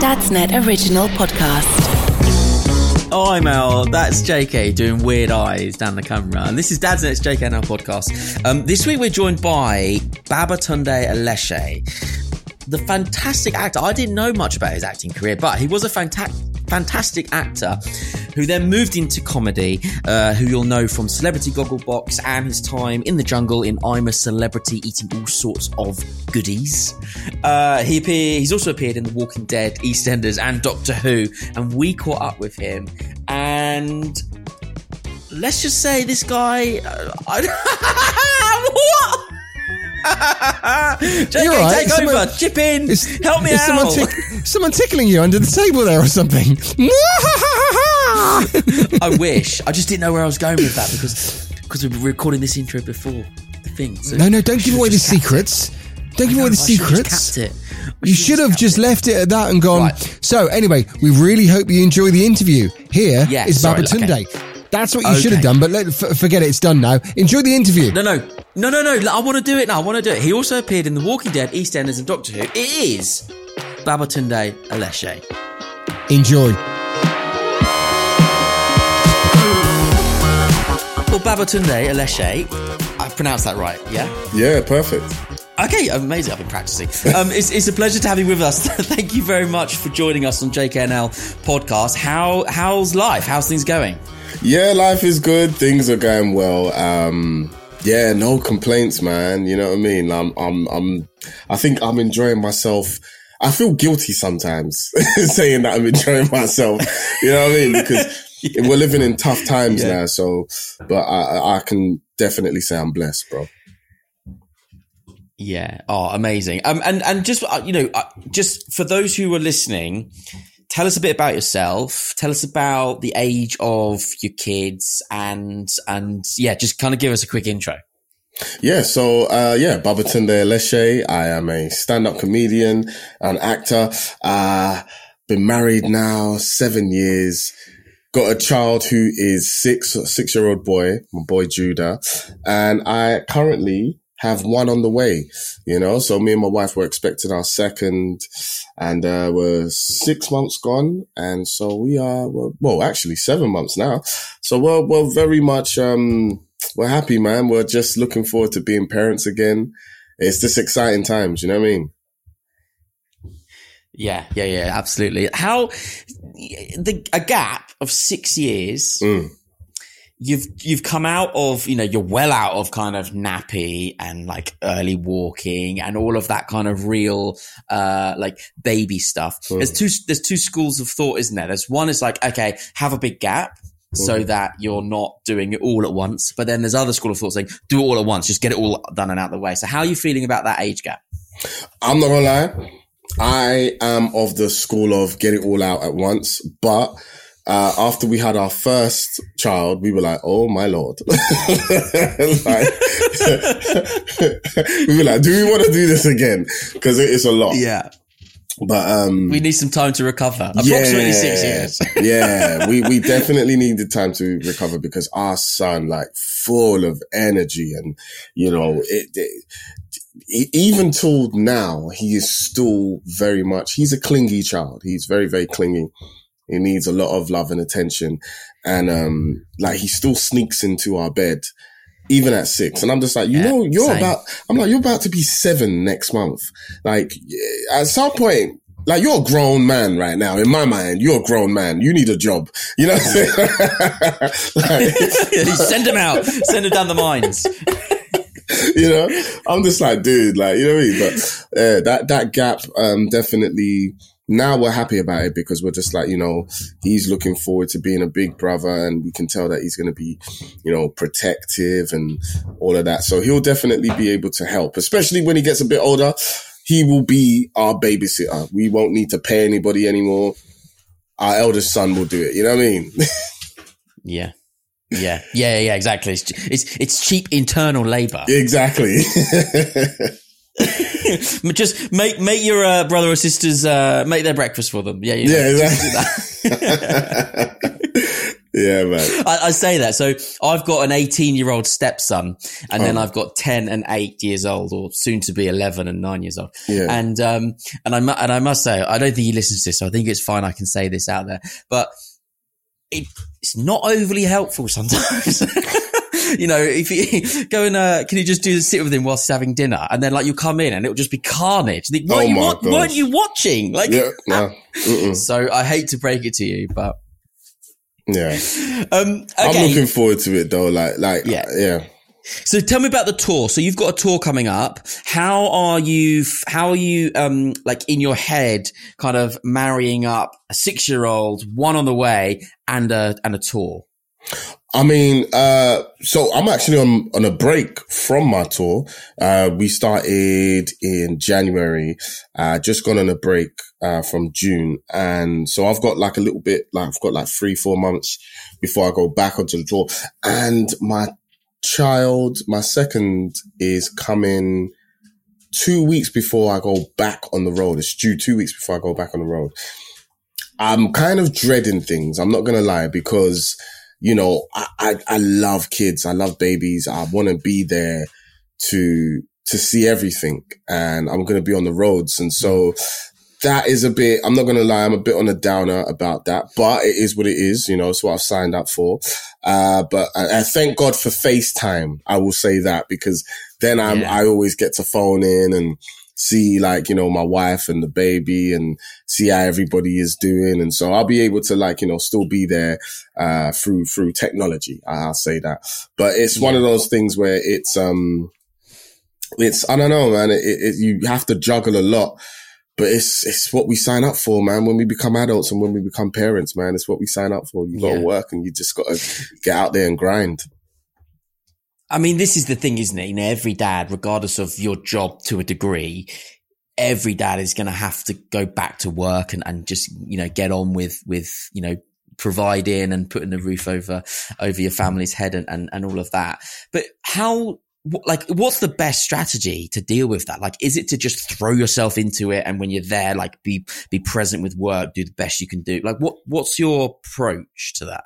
Dadsnet original podcast. Hi Mel, that's JK doing weird eyes down the camera. And this is Dad's Next JK Now podcast. Um, this week we're joined by Babatunde Aleshe, the fantastic actor. I didn't know much about his acting career, but he was a fantastic fantastic actor who then moved into comedy, uh, who you'll know from Celebrity Gogglebox and his time in the jungle in I'm a Celebrity eating all sorts of goodies. Uh, he appear, he's also appeared in The Walking Dead, EastEnders, and Doctor Who, and we caught up with him. And let's just say this guy. Uh, I, what? JK, You're right. take Someone- over. Chip in. Is- Help me is out. Someone, tick- someone tickling you under the table there or something. I wish. I just didn't know where I was going with that because because we were recording this intro before the thing. So no, no, don't give away the secrets. Don't give it. away the I secrets. it. You should have just it. left it at that and gone. Right. So, anyway, we really hope you enjoy the interview. Here is Yeah, sorry, Babatunde. That's what you should have done, but let, f- forget it. It's done now. Enjoy the interview. No, no, no, no, no. I want to do it now. I want to do it. He also appeared in The Walking Dead, EastEnders, and Doctor Who. It is Babatunde Aleshe. Enjoy. Well, Babatunde Aleshe. I pronounced that right, yeah? Yeah, perfect. Okay, amazing. I've been practicing. Um, it's, it's a pleasure to have you with us. Thank you very much for joining us on JKNL podcast. How how's life? How's things going? Yeah, life is good. Things are going well. Um, yeah, no complaints, man. You know what I mean? I'm, I'm, I'm, I think I'm enjoying myself. I feel guilty sometimes saying that I'm enjoying myself. You know what I mean? Because we're living in tough times Yeah. now. So, but I, I- I can definitely say I'm blessed, bro. Yeah. Oh, amazing. Um, and and just uh, you know, uh, just for those who are listening, tell us a bit about yourself. Tell us about the age of your kids, and and yeah, just kind of give us a quick intro. Yeah, so uh yeah, Babatunde Aleshe. I am a stand-up comedian, an actor. Uh been married now seven years. Got a child who is six, six-year-old boy, my boy Judah, and I currently have one on the way. You know, so me and my wife were expecting our second, and uh, we're six months gone, and so we are well, well actually seven months now. So we're we're very much um we're happy, man. We're just looking forward to being parents again. It's just exciting times, you know what I mean? Yeah, yeah, yeah, absolutely. How the a gap of six years. Mm. You've you've come out of you know you're well out of kind of nappy and like early walking and all of that kind of real uh like baby stuff. There's two there's two schools of thought, isn't there? There's one is like okay, have a big gap so that you're not doing it all at once. But then there's other school of thought saying do it all at once, just get it all done and out of the way. So how are you feeling about that age gap? I'm not gonna lie. I am of the school of get it all out at once, but uh, after we had our first child, we were like, "Oh my lord!" like, we were like, "Do we want to do this again?" Because it is a lot. Yeah, But um, we need some time to recover. Approximately six years. yeah, we, we definitely needed time to recover because our son, like, full of energy and, you know, it, it, even till now, he is still very much, he's a clingy child. He's very, very clingy. He needs a lot of love and attention. And, um, like, he still sneaks into our bed. Even at six. And I'm just like, you Yeah, know, you're same. about, I'm like, you're about to be seven next month. Like, at some point, like you're a grown man right now. In my mind, you're a grown man. You need a job. You know like, Send him out. Send him down the mines. you know, I'm just like, dude, like, you know what I mean? But uh, that that gap, um, definitely. Now we're happy about it because we're just like, you know, he's looking forward to being a big brother, and we can tell that he's going to be, you know, protective and all of that. So he'll definitely be able to help, especially when he gets a bit older. He will be our babysitter. We won't need to pay anybody anymore. Our eldest son will do it. You know what I mean? Yeah. Yeah, yeah, yeah, exactly. It's it's, it's cheap internal labor. exactly. Just make make your uh, brother or sisters uh, make their breakfast for them. Yeah, you know, Yeah, that. yeah, man. I, I, say that. So I've got an 18 year old stepson and oh. then I've got 10 and 8 years old or soon to be 11 and 9 years old. Yeah. And, um, and I, and I must say, I don't think he listens to this. So I think it's fine. I can say this out there, but it, it's not overly helpful sometimes. you know, if you go and, uh, can you just do the sit with him whilst he's having dinner? And then like you come in and it'll just be carnage. Think, oh you, what, weren't you watching? Like, yeah, no. so I hate to break it to you, but yeah. Um, okay. I'm looking forward to it though. Like, like, yeah. yeah. So tell me about the tour. So you've got a tour coming up. How are you, how are you, um, like in your head, kind of marrying up a six year old, one on the way and a, and a tour? I mean, uh, so I'm actually on, on a break from my tour. Uh, we started in January, uh, just gone on a break, uh, from June. And so I've got like a little bit, like I've got like three, four months before I go back onto the tour. And my child, my second is coming two weeks before I go back on the road. It's due two weeks before I go back on the road. I'm kind of dreading things. I'm not going to lie because you know, I, I, I love kids. I love babies. I want to be there to, to see everything and I'm going to be on the roads. And so that is a bit, I'm not going to lie. I'm a bit on a downer about that, but it is what it is. You know, it's what I've signed up for. Uh, but I, I thank God for FaceTime. I will say that because then I'm, yeah. I always get to phone in and, see like, you know, my wife and the baby and see how everybody is doing. And so I'll be able to like, you know, still be there, uh, through, through technology. I'll say that, but it's one of those things where it's, um, it's, I don't know, man. It, it, you have to juggle a lot, but it's, it's what we sign up for, man. When we become adults and when we become parents, man, it's what we sign up for. You got to yeah. work and you just got to get out there and grind. I mean, this is the thing, isn't it? You know, every dad, regardless of your job to a degree, every dad is going to have to go back to work and, and just, you know, get on with, with, you know, providing and putting a roof over, over your family's head and, and, and all of that. But how, like, what's the best strategy to deal with that? Like, is it to just throw yourself into it and when you're there, like, be, be present with work, do the best you can do? Like, what, what's your approach to that?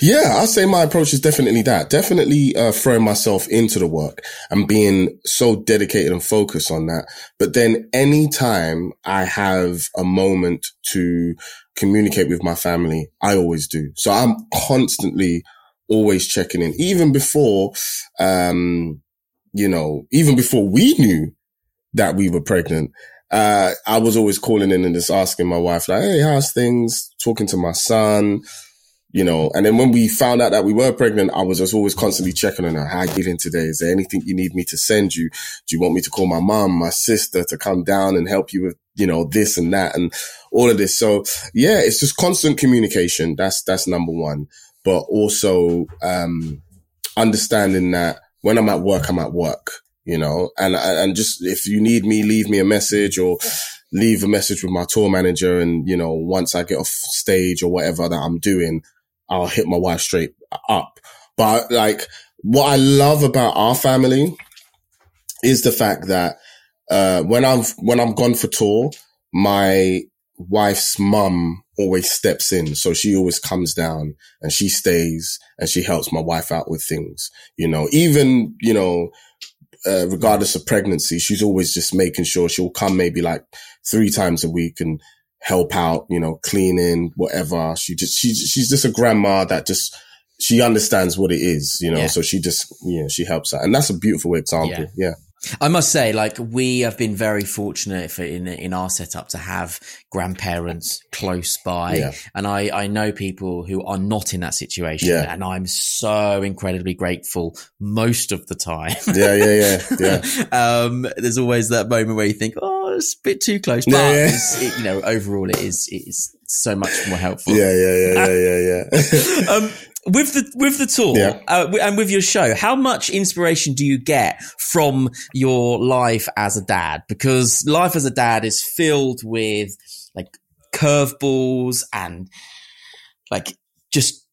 Yeah, I say my approach is definitely that. Definitely uh, throwing myself into the work and being so dedicated and focused on that. But then anytime I have a moment to communicate with my family, I always do. So I'm constantly always checking in, even before, um, you know, even before we knew that we were pregnant. Uh, I was always calling in and just asking my wife, like, Hey, how's things? Talking to my son you know, and then when we found out that we were pregnant, I was just always constantly checking on her. How you feeling today? Is there anything you need me to send you? Do you want me to call my mom, my sister to come down and help you with, you know, this and that and all of this? So yeah, it's just constant communication. That's, that's number one. But also, um, understanding that when I'm at work, I'm at work, you know, and, and just if you need me, leave me a message or, leave a message with my tour manager and you know once i get off stage or whatever that i'm doing I'll hit my wife straight up. But like what I love about our family is the fact that uh, when I'm when I'm gone for tour, my wife's mum always steps in. So she always comes down and she stays and she helps my wife out with things. You know, even, you know, uh, regardless of pregnancy, she's always just making sure she'll come maybe like three times a week and help out, you know, cleaning, whatever. She just, she, she's just a grandma that just, she understands what it is, you know, yeah. so she just, you know, she helps out. And that's a beautiful example. Yeah. yeah. I must say, like, we have been very fortunate for in, in our setup to have grandparents close by. Yeah. And I, I know people who are not in that situation. Yeah. And I'm so incredibly grateful most of the time. Yeah, yeah, yeah. Yeah. um, there's always that moment where you think, oh, it's a bit too close. But, yeah. It, you know, overall, it is, it is so much more helpful. Yeah, yeah, yeah, yeah, yeah, yeah. um, with the with the tour yeah. uh, and with your show, how much inspiration do you get from your life as a dad? Because life as a dad is filled with like curveballs and like just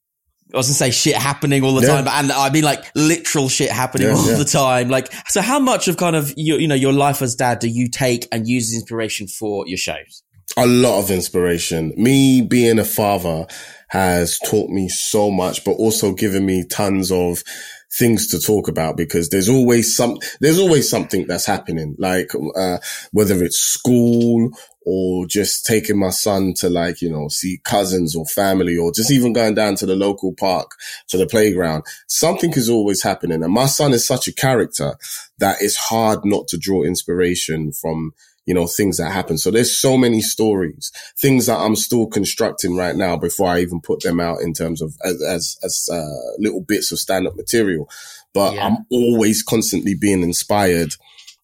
I was gonna say shit happening all the yeah. time, and I mean like literal shit happening yeah, all the time. Like, so how much of kind of your, you know, your life as dad do you take and use as inspiration for your shows? A lot of inspiration. Me being a father has taught me so much, but also given me tons of things to talk about because there's always some, there's always something that's happening, like, uh, whether it's school or just taking my son to like, you know, see cousins or family or just even going down to the local park to the playground. Something is always happening. And my son is such a character that it's hard not to draw inspiration from you know, things that happen. So there's so many stories, things that I'm still constructing right now before I even put them out in terms of as, as, as uh, little bits of stand up material. But yeah. I'm always constantly being inspired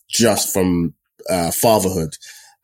just from, uh, fatherhood.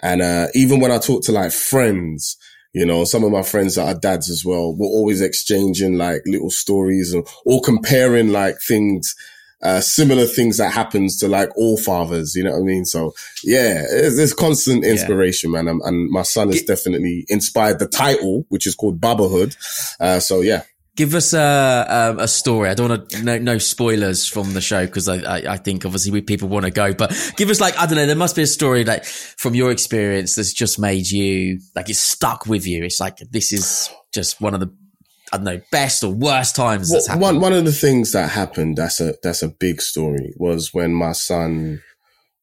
And, uh, even when I talk to like friends, you know, some of my friends that are dads as well, we're always exchanging like little stories and, or comparing like things uh, similar things that happens to like all fathers, you know what I mean? So yeah, there's, constant inspiration, yeah. man. And, and, my son has definitely inspired the title, which is called Babahood. Uh, so yeah. Give us a, a, a story. I don't want to, no, no spoilers from the show because I, I, I, think obviously we, people want to go, but give us like, I don't know, there must be a story like from your experience that's just made you, like it's stuck with you. It's like, this is just one of the I don't know, best or worst times well, One one of the things that happened that's a that's a big story was when my son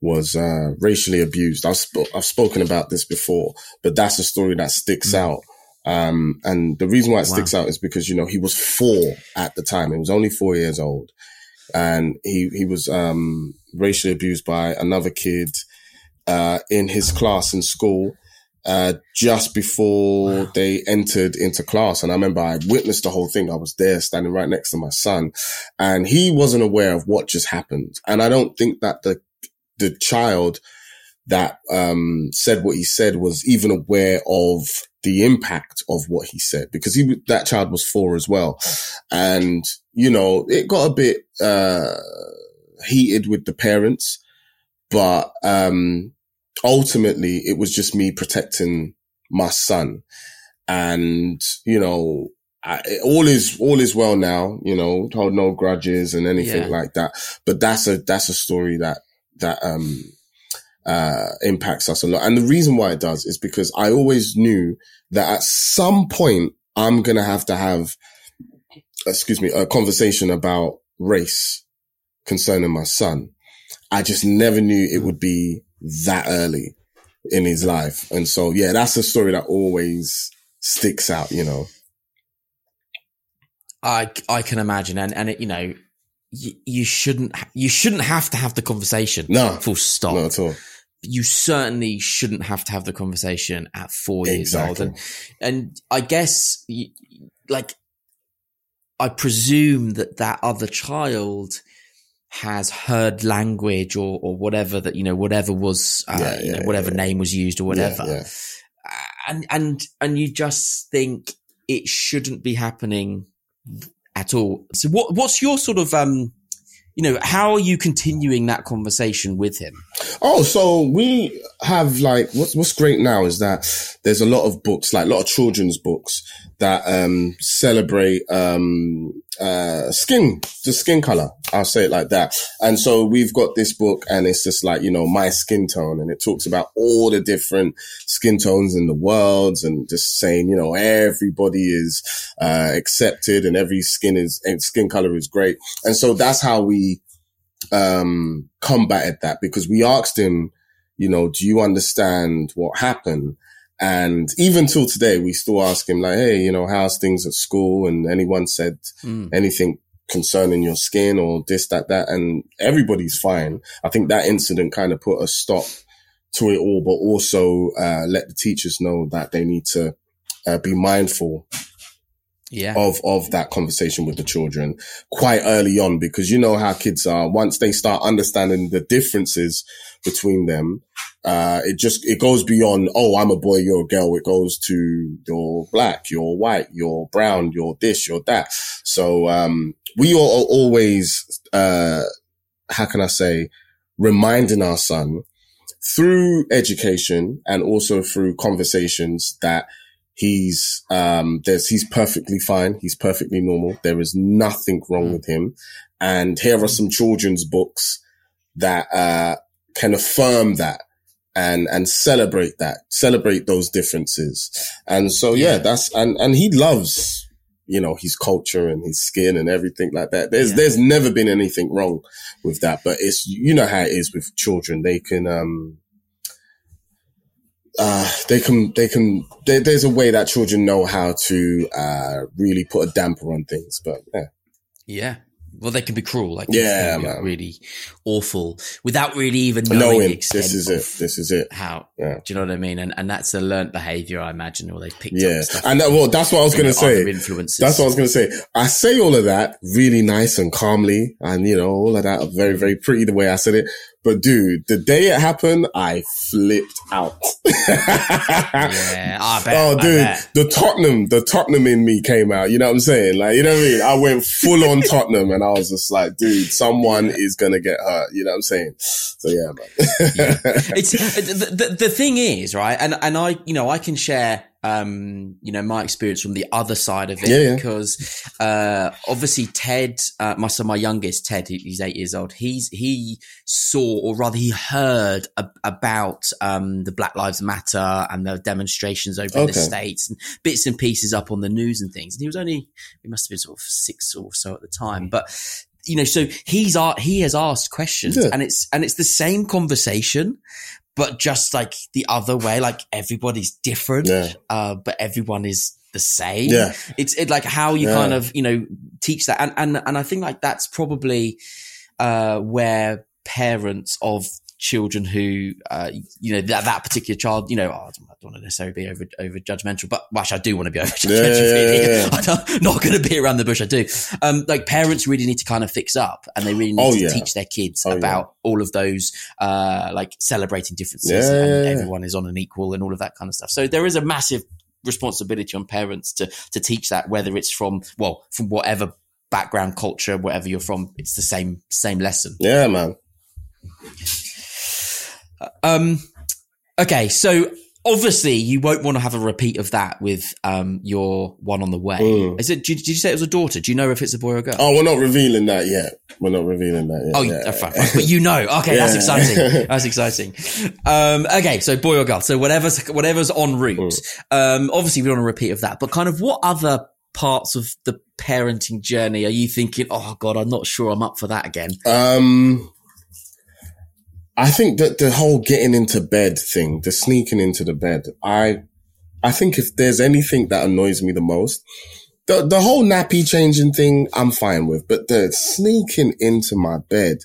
was uh, racially abused. I've sp- I've spoken about this before, but that's a story that sticks mm. out. Um, and the reason why it wow. sticks out is because you know he was four at the time. He was only four years old, and he he was um, racially abused by another kid uh, in his class in school uh, just before wow. they entered into class. And I remember I witnessed the whole thing. I was there standing right next to my son and he wasn't aware of what just happened. And I don't think that the, the child that, um, said what he said was even aware of the impact of what he said because he, that child was four as well. And, you know, it got a bit, uh, heated with the parents, but, um, ultimately it was just me protecting my son. And, you know, I, all is, all is well now, you know, hold no grudges and anything yeah. like that. But that's a, that's a story that, that, um, uh, impacts us a lot. And the reason why it does is because I always knew that at some point I'm going to have to have, excuse me, a conversation about race concerning my son. I just never knew it would be that early in his life. And so, yeah, that's a story that always sticks out, you know. I, I can imagine. And, and it, you know, you, you shouldn't, you shouldn't have to have the conversation. No. Full stop. Not at all. You certainly shouldn't have to have the conversation at four years old. And, and I guess, like, I presume that that other child has heard language or, or whatever that, you know, whatever was, uh, yeah, you know, whatever name was used or whatever. And, and, and you just think it shouldn't be happening at all. So what, what's your sort of, um, you know, how are you continuing that conversation with him? Oh, so we have like what's what's great now is that there's a lot of books, like a lot of children's books that um celebrate um uh skin, the skin color. I'll say it like that. And so we've got this book and it's just like, you know, my skin tone and it talks about all the different skin tones in the world and just saying, you know, everybody is uh accepted and every skin is and skin color is great. And so that's how we um, combated that because we asked him, you know, do you understand what happened? And even till today, we still ask him like, Hey, you know, how's things at school? And anyone said mm. anything concerning your skin or this, that, that, and everybody's fine. I think that incident kind of put a stop to it all, but also, uh, let the teachers know that they need to uh, be mindful yeah. of, of that conversation with the children quite early on because you know how kids are. Once they start understanding the differences between them, uh, it just, it goes beyond, oh, I'm a boy, you're a girl. It goes to you're black, you're white, you're brown, you're this, you're that. So, um, we are always, uh, how can I say, reminding our son through education and also through conversations that He's, um, there's, he's perfectly fine. He's perfectly normal. There is nothing wrong mm. with him. And here are some children's books that, uh, can affirm that and, and celebrate that, celebrate those differences. And so, yeah, that's, and, and he loves you know, his culture and his skin and everything like that. There's, Yeah. there's never been anything wrong with that, but it's, you know how it is with children. They can, um, uh, they can, they can, there, there's a way that children know how to, uh, really put a damper on things, but yeah. Yeah. Well, they can be cruel. Like, Yeah, can be really awful without really even knowing, this is it. This is it. How Yeah. do you know what I mean? And and that's a learnt behavior, I imagine, or they've picked Yeah. up. And that, well, that's what I was going to say. influences. That's what I was going to say. I say all of that really nice and calmly and, you know, all of that very, very pretty the way I said it. But dude, the day it happened, I flipped out. Yeah, I bet. Oh, dude, bet. the Tottenham, the Tottenham in me came out. You know what I'm saying? Like, you know what I mean? I went full on Tottenham and I was just like, dude, someone is going to get hurt. You know what I'm saying? So yeah, man. it's uh, the, the the thing is right, and and I you know I can share um you know my experience from the other side of it Yeah, yeah. because uh obviously Ted uh, my son my youngest Ted he's eight years old he's he saw or rather he heard a, about um the Black Lives Matter and the demonstrations over in the states and bits and pieces up on the news and things and he was only he must have been sort of six or so at the time but you know so he's he has asked questions Yeah. and it's and it's the same conversation but just like the other way like everybody's different Yeah. uh but everyone is the same Yeah. it's it like how you Yeah. kind of you know teach that and and and i think like that's probably uh where parents of children who uh you know that, that particular child you know oh, I don't want to necessarily be over over judgmental but well, actually I do want to be over judgmental yeah, really. yeah, yeah. I'm not going to be around the bush I do um like parents really need to kind of fix up and they really need Oh, to teach their kids Oh, about all of those uh like celebrating differences and everyone is on an equal and all of that kind of stuff so there is a massive responsibility on parents to to teach that whether it's from well from whatever background culture wherever you're from it's the same same lesson Yeah, man. Um okay so obviously you won't want to have a repeat of that with um your one on the way Mm. is it did, did you say it was a daughter do you know if it's a boy or a girl Oh, we're not revealing that yet. We're not revealing that yet. Oh, yeah. yeah, fine, fine. but you know, okay, that's exciting. That's exciting. Um, okay, so boy or girl, so whatever's whatever's en route. Um, obviously, we don't want a repeat of that, but kind of what other parts of the parenting journey are you thinking? Oh God, I'm not sure I'm up for that again. Um, I think that the whole getting into bed thing, the sneaking into the bed, I, I think if there's anything that annoys me the most, the, the whole nappy changing thing, I'm fine with, but the sneaking into my bed,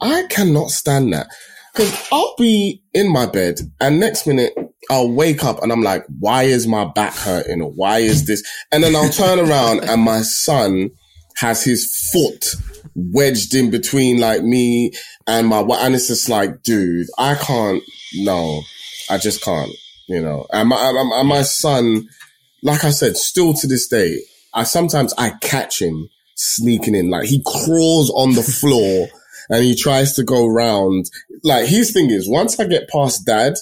I cannot stand that. Cause I'll be in my bed and next minute I'll wake up and I'm like, why is my back hurting? Why is this? And then I'll turn around and my son has his foot wedged in between like me and my wife. And it's just like, dude, I can't, no, I just can't, you know, and my, and my- son, like I said, still to this day, I sometimes I catch him sneaking in, like he crawls on the floor and he tries to go round. Like his thing is, once I get past dad,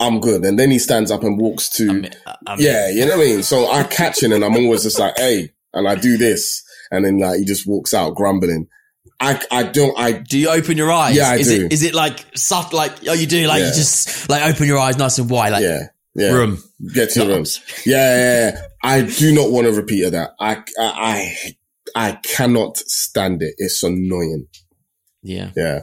I'm good. And then he stands up and walks to, I mean, I mean, yeah, you know what I mean? So I catch him and I'm always just like, hey, and I do this. And then like he just walks out grumbling. I, I don't, I, Do you open your eyes? Yeah, I is do. It, is it like soft? Like oh, you do? Like Yeah. you just like open your eyes nice and wide, like yeah, yeah. room. Get to your room. Yeah, yeah, yeah. I do not want a repeat of that. I, I, I, I cannot stand it. It's annoying. Yeah. Yeah.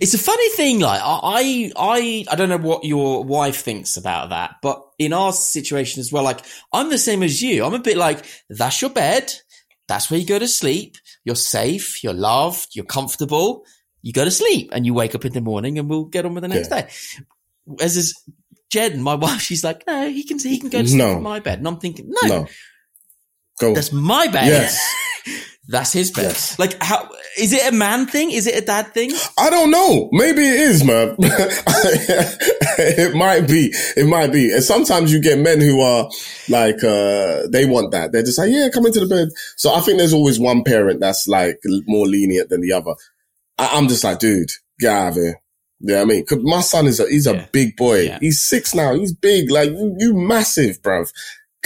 It's a funny thing, like I, I, I don't know what your wife thinks about that, but in our situation as well, like I'm the same as you. I'm a bit like that's your bed, that's where you go to sleep. You're safe, you're loved, you're comfortable. You go to sleep and you wake up in the morning, and we'll get on with the next day. As is Jen, my wife, she's like, no, he can, he can go to sleep No. in my bed, and I'm thinking, no, No. Go. that's my bed. Yes. That's his bed. Yes. Like, how is it a man thing? Is it a dad thing? I don't know. Maybe it is, man. it might be. It might be. And sometimes you get men who are like, uh, they want that. They're just like, yeah, come into the bed. So I think there's always one parent that's like more lenient than the other. I- I'm just like, dude, get out of here. Yeah, I mean, Cause my son is a, he's a Yeah. big boy. Yeah. He's six now. He's big. Like you, you massive, bruv.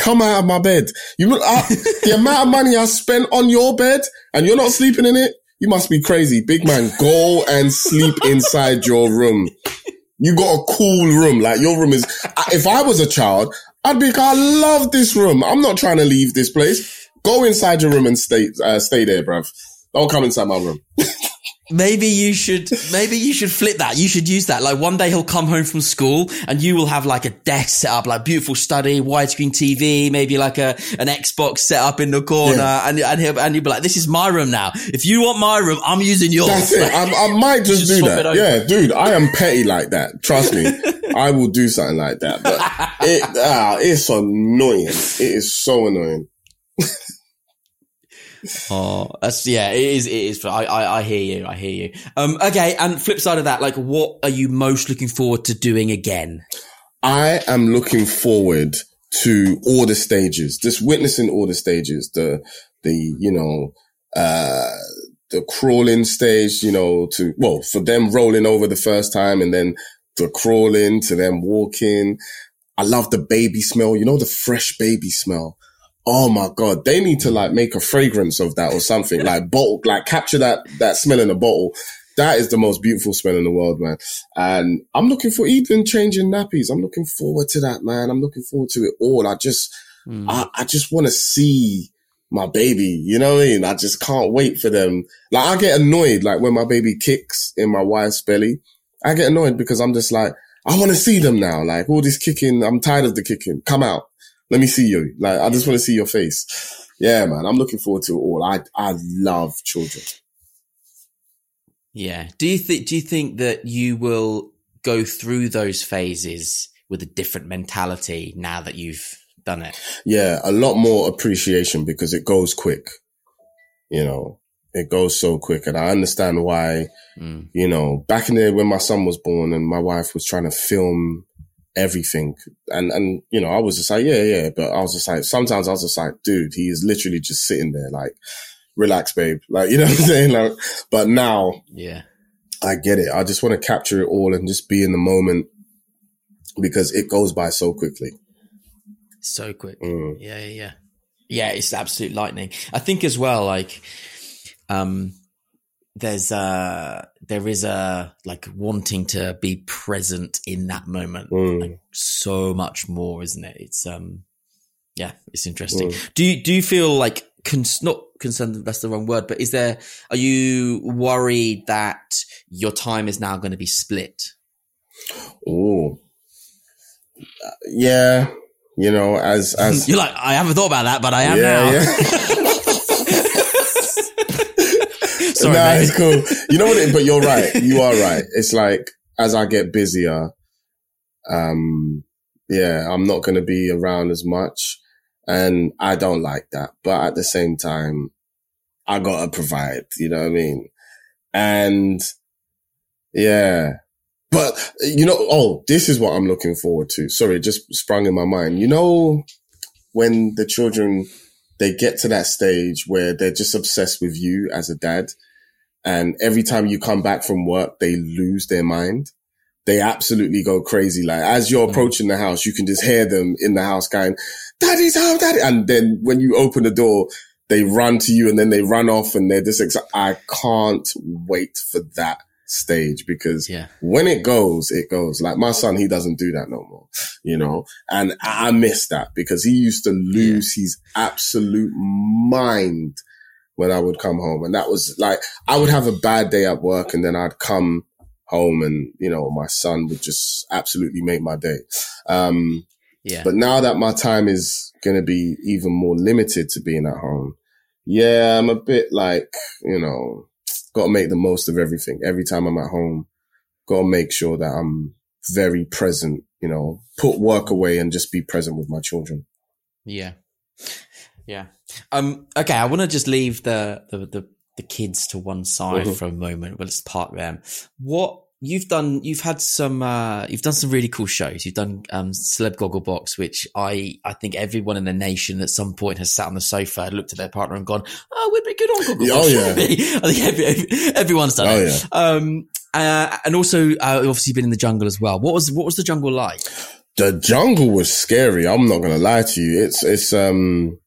Come out of my bed. You, I, the amount of money I spent on your bed and you're not sleeping in it. You must be crazy. Big man, go and sleep inside your room. You got a cool room. Like your room is, if I was a child, I'd be like, I love this room. I'm not trying to leave this place. Go inside your room and stay, uh, stay there, bruv. Don't come inside my room. Maybe you should, maybe you should flip that. You should use that. Like one day he'll come home from school and you will have like a desk set up, like beautiful study, widescreen TV, maybe like a, an Xbox set up in the corner. Yeah. And, and he'll, and you'll be like, this is my room now. If you want my room, I'm using yours. That's it. I, I might just Just do that. Yeah, dude, I am petty like that. Trust me. I will do something like that. But it, ah, it's annoying. It is so annoying. Oh, that's yeah. It is. It is. I, I I hear you. I hear you. Um. Okay. And flip side of that, like, what are you most looking forward to doing again? I am looking forward to all the stages, just witnessing all the stages, the, the, you know, uh, the crawling stage, you know, to, well, for them rolling over the first time and then the crawling to them walking. I love the baby smell, you know, the fresh baby smell. Oh my God. They need to like make a fragrance of that or something like bottle, like capture that, that smell in a bottle. That is the most beautiful smell in the world, man. And I'm looking for even changing nappies. I'm looking forward to that, man. I'm looking forward to it all. I just, hmm. I, I just want to see my baby. You know what I mean? I just can't wait for them. Like I get annoyed, like when my baby kicks in my wife's belly, I get annoyed because I'm just like, I want to see them now. Like all this kicking, I'm tired of the kicking. Come out. Let me see you. Like I just want to see your face. Yeah, man. I'm looking forward to it all. I, I love children. Yeah. Do you think? Do you think that you will go through those phases with a different mentality now that you've done it? Yeah, a lot more appreciation because it goes quick. You know, it goes so quick. And I understand why, Mm. you know, back in the day when my son was born and my wife was trying to film everything. And, and, you know, I was just like, yeah, yeah. But I was just like, sometimes I was just like, dude, he is literally just sitting there like, relax, babe. Like, you know what I'm saying? Like, but now Yeah. I get it. I just want to capture it all and just be in the moment because it goes by so quickly. So quick. Mm. Yeah, yeah, yeah. Yeah, it's absolute lightning. I think as well, like, um, there's a there is a like wanting to be present in that moment Mm. like so much more isn't it it's um yeah it's interesting Mm. do you do you feel like cons- not concerned that's the wrong word but is there are you worried that your time is now going to be split Oh, yeah. You know, as as you're like i haven't thought about that but i am yeah, now yeah. sorry nah, mate. it's cool. You know what? It, but you're right. You are right. It's like as I get busier, um, yeah, I'm not going to be around as much, and I don't like that. But at the same time, I gotta provide. You know what I mean? And yeah. But you know, oh, this is what I'm looking forward to. Sorry, it just sprung in my mind. You know, when the children they get to that stage where they're just obsessed with you as a dad, and every time you come back from work, they lose their mind. They absolutely go crazy. Like as you're mm. approaching the house, you can just hear them in the house going, "Daddy's home, daddy!" And then when you open the door, they run to you and then they run off and they're just. Ex- I can't wait for that stage because yeah when it goes, it goes. Like my son, he doesn't do that no more, you know, and I I miss that because he used to lose his absolute mind when I would come home. And that was like, I would have a bad day at work and then I'd come home and, you know, my son would just absolutely make my day. Um, yeah but now that my time is going to be even more limited to being at home, yeah, I'm a bit like, you know, got to make the most of everything. Every time I'm at home, got to make sure that I'm very present, you know, put work away and just be present with my children. Yeah. Yeah. Um, okay. I want to just leave the, the, the, the kids to one side Mhm. for a moment. Well, let's park them. What you've done, you've had some, uh, you've done some really cool shows. You've done, um, Celeb Gogglebox, which I, I think everyone in the nation at some point has sat on the sofa, looked at their partner and gone, Oh, we'd be good on Gogglebox. Oh, yeah. I think every, every- everyone's done Oh, it. yeah. Um, uh, and also, uh, obviously been in the jungle as well. What was, what was the jungle like? The jungle was scary. I'm not going to lie to you. It's, it's, um,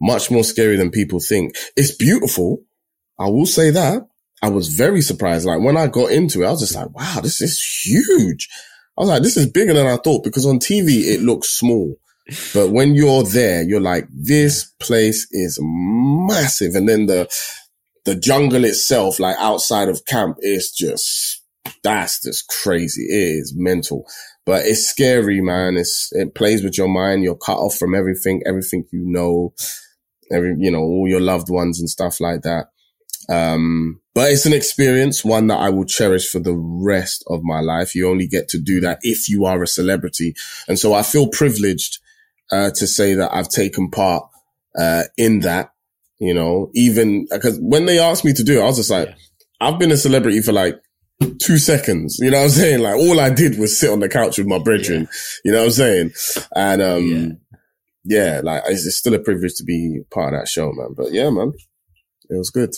much more scary than people think. It's beautiful. I will say that. I was very surprised. Like when I got into it, I was just like, wow, this is huge. I was like, this is bigger than I thought because on TV it looks small. But when you're there, you're like, this place is massive. And then the, the jungle itself, like outside of camp, is just, that's just crazy. It is mental, but it's scary, man. It's, it plays with your mind. You're cut off from everything, everything you know, every, you know, all your loved ones and stuff like that. Um, but it's an experience, one that I will cherish for the rest of my life. You only get to do that if you are a celebrity. And so I feel privileged, uh, to say that I've taken part, uh, in that, you know, even because when they asked me to do it, I was just like, yeah. I've been a celebrity for like two seconds. You know what I'm saying? Like all I did was sit on the couch with my brethren. Yeah. You know what I'm saying? And, um, yeah. Yeah, like it's still a privilege to be part of that show, man. But yeah, man, it was good.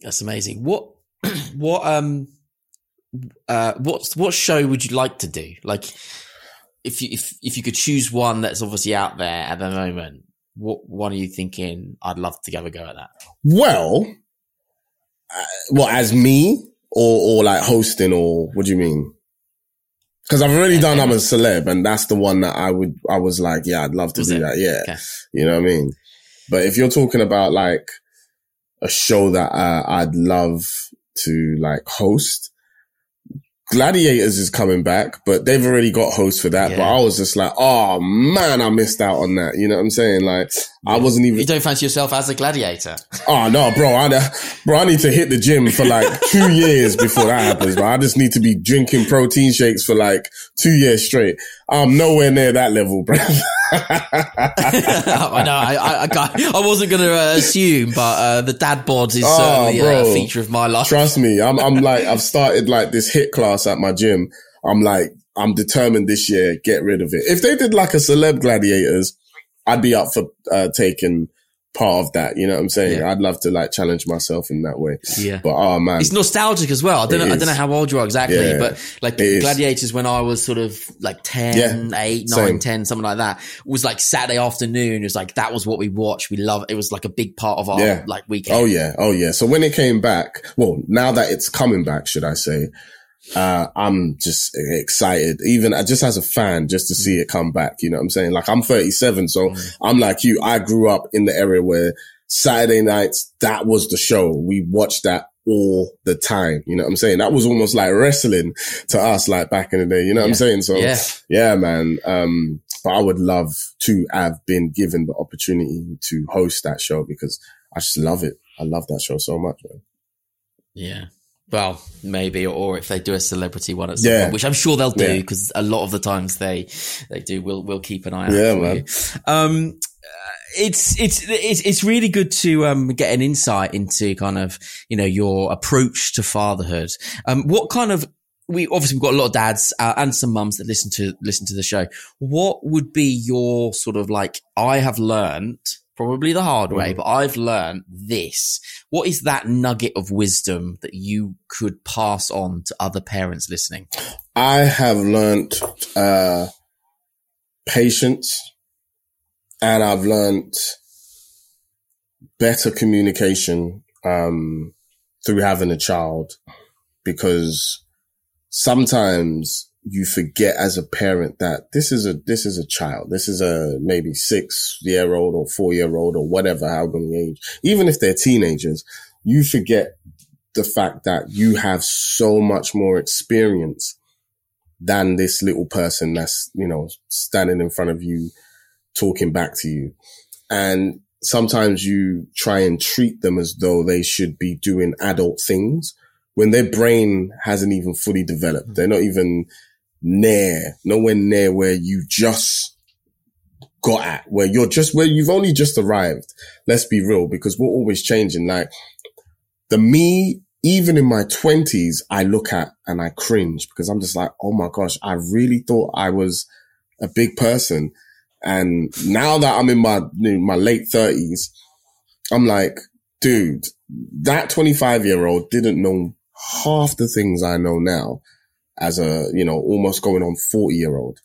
That's amazing. What, what, um, uh, what, what show would you like to do? Like, if you, if, if you could choose one that's obviously out there at the moment, what one are you thinking? I'd love to have a go at that. Well, uh, well, as me or, or like hosting or what do you mean? Cause I've already done I'm a celeb and that's the one that I would, I was like, yeah, I'd love to was do it? that. Yeah. Okay. You know what I mean? But if you're talking about like, a show that uh, I'd love to like host. Gladiators is coming back, but they've already got hosts for that. Yeah. But I was just like, oh man, I missed out on that. You know what I'm saying? Like. I wasn't even. You don't fancy yourself as a gladiator? Oh no, bro! I, bro, I need to HIIT the gym for like two years before that happens. But I just need to be drinking protein shakes for like two years straight. I'm nowhere near that level, bro. I know. I, I, I, I wasn't going to uh, assume, but uh, the dad bod is oh, certainly bro, a feature of my life. Trust me, I'm, I'm like, I've started like this hit class at my gym. I'm like, I'm determined this year, get rid of it. If they did like a celeb gladiators, I'd be up for uh, taking part of that. You know what I'm saying? Yeah. I'd love to like challenge myself in that way. Yeah. But oh man, it's nostalgic as well. I don't know. I don't know how old you are exactly, yeah, but like Gladiators when I was sort of like 10, yeah. 8, 9, Same. 10, something like that was like Saturday afternoon. It was like, that was what we watched. We love it. was like a big part of our like weekend. Oh yeah. Oh yeah. So when it came back, well, now that it's coming back, should I say, uh, I'm just excited, even uh, just as a fan, just to see it come back. You know what I'm saying? Like I'm 37, so mm. I'm like you. I grew up in the area where Saturday nights, that was the show. We watched that all the time. You know what I'm saying? That was almost like wrestling to us, like back in the day. You know yeah. what I'm saying? So yeah, yeah man. Um, but I would love to have been given the opportunity to host that show because I just love it. I love that show so much, man. Yeah. Well, maybe, or if they do a celebrity one at some yeah. point, which I'm sure they'll do because yeah. a lot of the times they they do. We'll we'll keep an eye out. Yeah, man. You. Um, it's it's it's it's really good to um get an insight into kind of you know your approach to fatherhood. Um, what kind of we obviously we've got a lot of dads uh, and some mums that listen to listen to the show. What would be your sort of like I have learned probably the hard way, mm. but I've learned this. What is that nugget of wisdom that you could pass on to other parents listening? I have learned uh, patience and I've learned better communication um, through having a child because sometimes you forget as a parent that this is a this is a child. This is a maybe six year old or four year old or whatever, how many age. Even if they're teenagers, you forget the fact that you have so much more experience than this little person that's, you know, standing in front of you, talking back to you. And sometimes you try and treat them as though they should be doing adult things when their brain hasn't even fully developed. They're not even near, nowhere near where you just got at, where you're just, where you've only just arrived. Let's be real, because we're always changing. Like the me, even in my twenties, I look at and I cringe because I'm just like, oh my gosh, I really thought I was a big person. And now that I'm in my, my late thirties, I'm like, dude, that 25 year old didn't know half the things I know now as a, you know, almost going on 40 year old.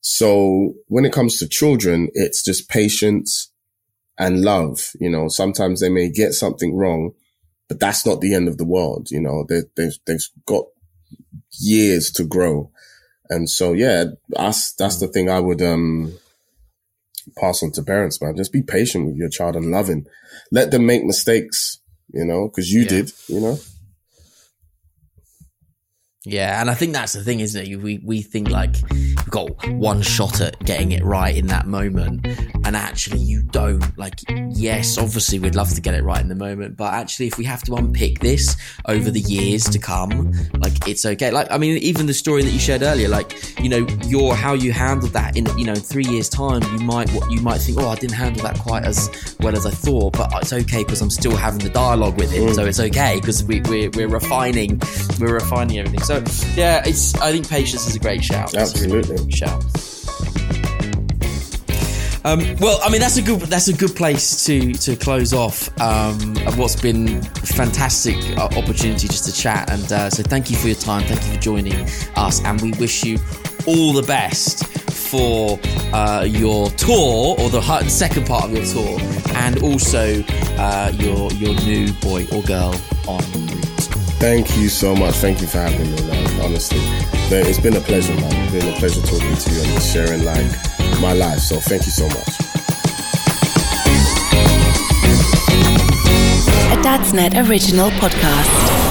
So when it comes to children, it's just patience and love. You know, sometimes they may get something wrong, but that's not the end of the world. You know, they, they've, they've got years to grow. And so, yeah, that's, that's the thing I would, um, pass on to parents, man. Just be patient with your child and loving. Let them make mistakes, you know, because you Yeah. did, you know. Yeah, and I think that's the thing, isn't it? We we think like we've got one shot at getting it right in that moment, and actually you don't. Like, yes, obviously we'd love to get it right in the moment, but actually, if we have to unpick this over the years to come, like it's okay. Like, I mean, even the story that you shared earlier, like you know, your how you handled that in you know three years time, you might what you might think, oh, I didn't handle that quite as well as I thought, but it's okay because I'm still having the dialogue with him, mm. so it's okay because we, we're we're refining, we're refining everything. So yeah, it's I think patience is a great shout. It's a really Absolutely. good shout. Um, well, I mean that's a good that's a good place to to close off um, what's been a fantastic uh, opportunity just to chat. And uh, so thank you for your time, thank you for joining us, and we wish you all the best for uh, your tour or the second part of your tour, and also uh, your your new boy or girl on route. Thank you so much. Thank you for having me, man. Honestly, it's been a pleasure, man. It's been a pleasure talking to you and sharing like my life. So thank you so much. A Dadsnet original podcast.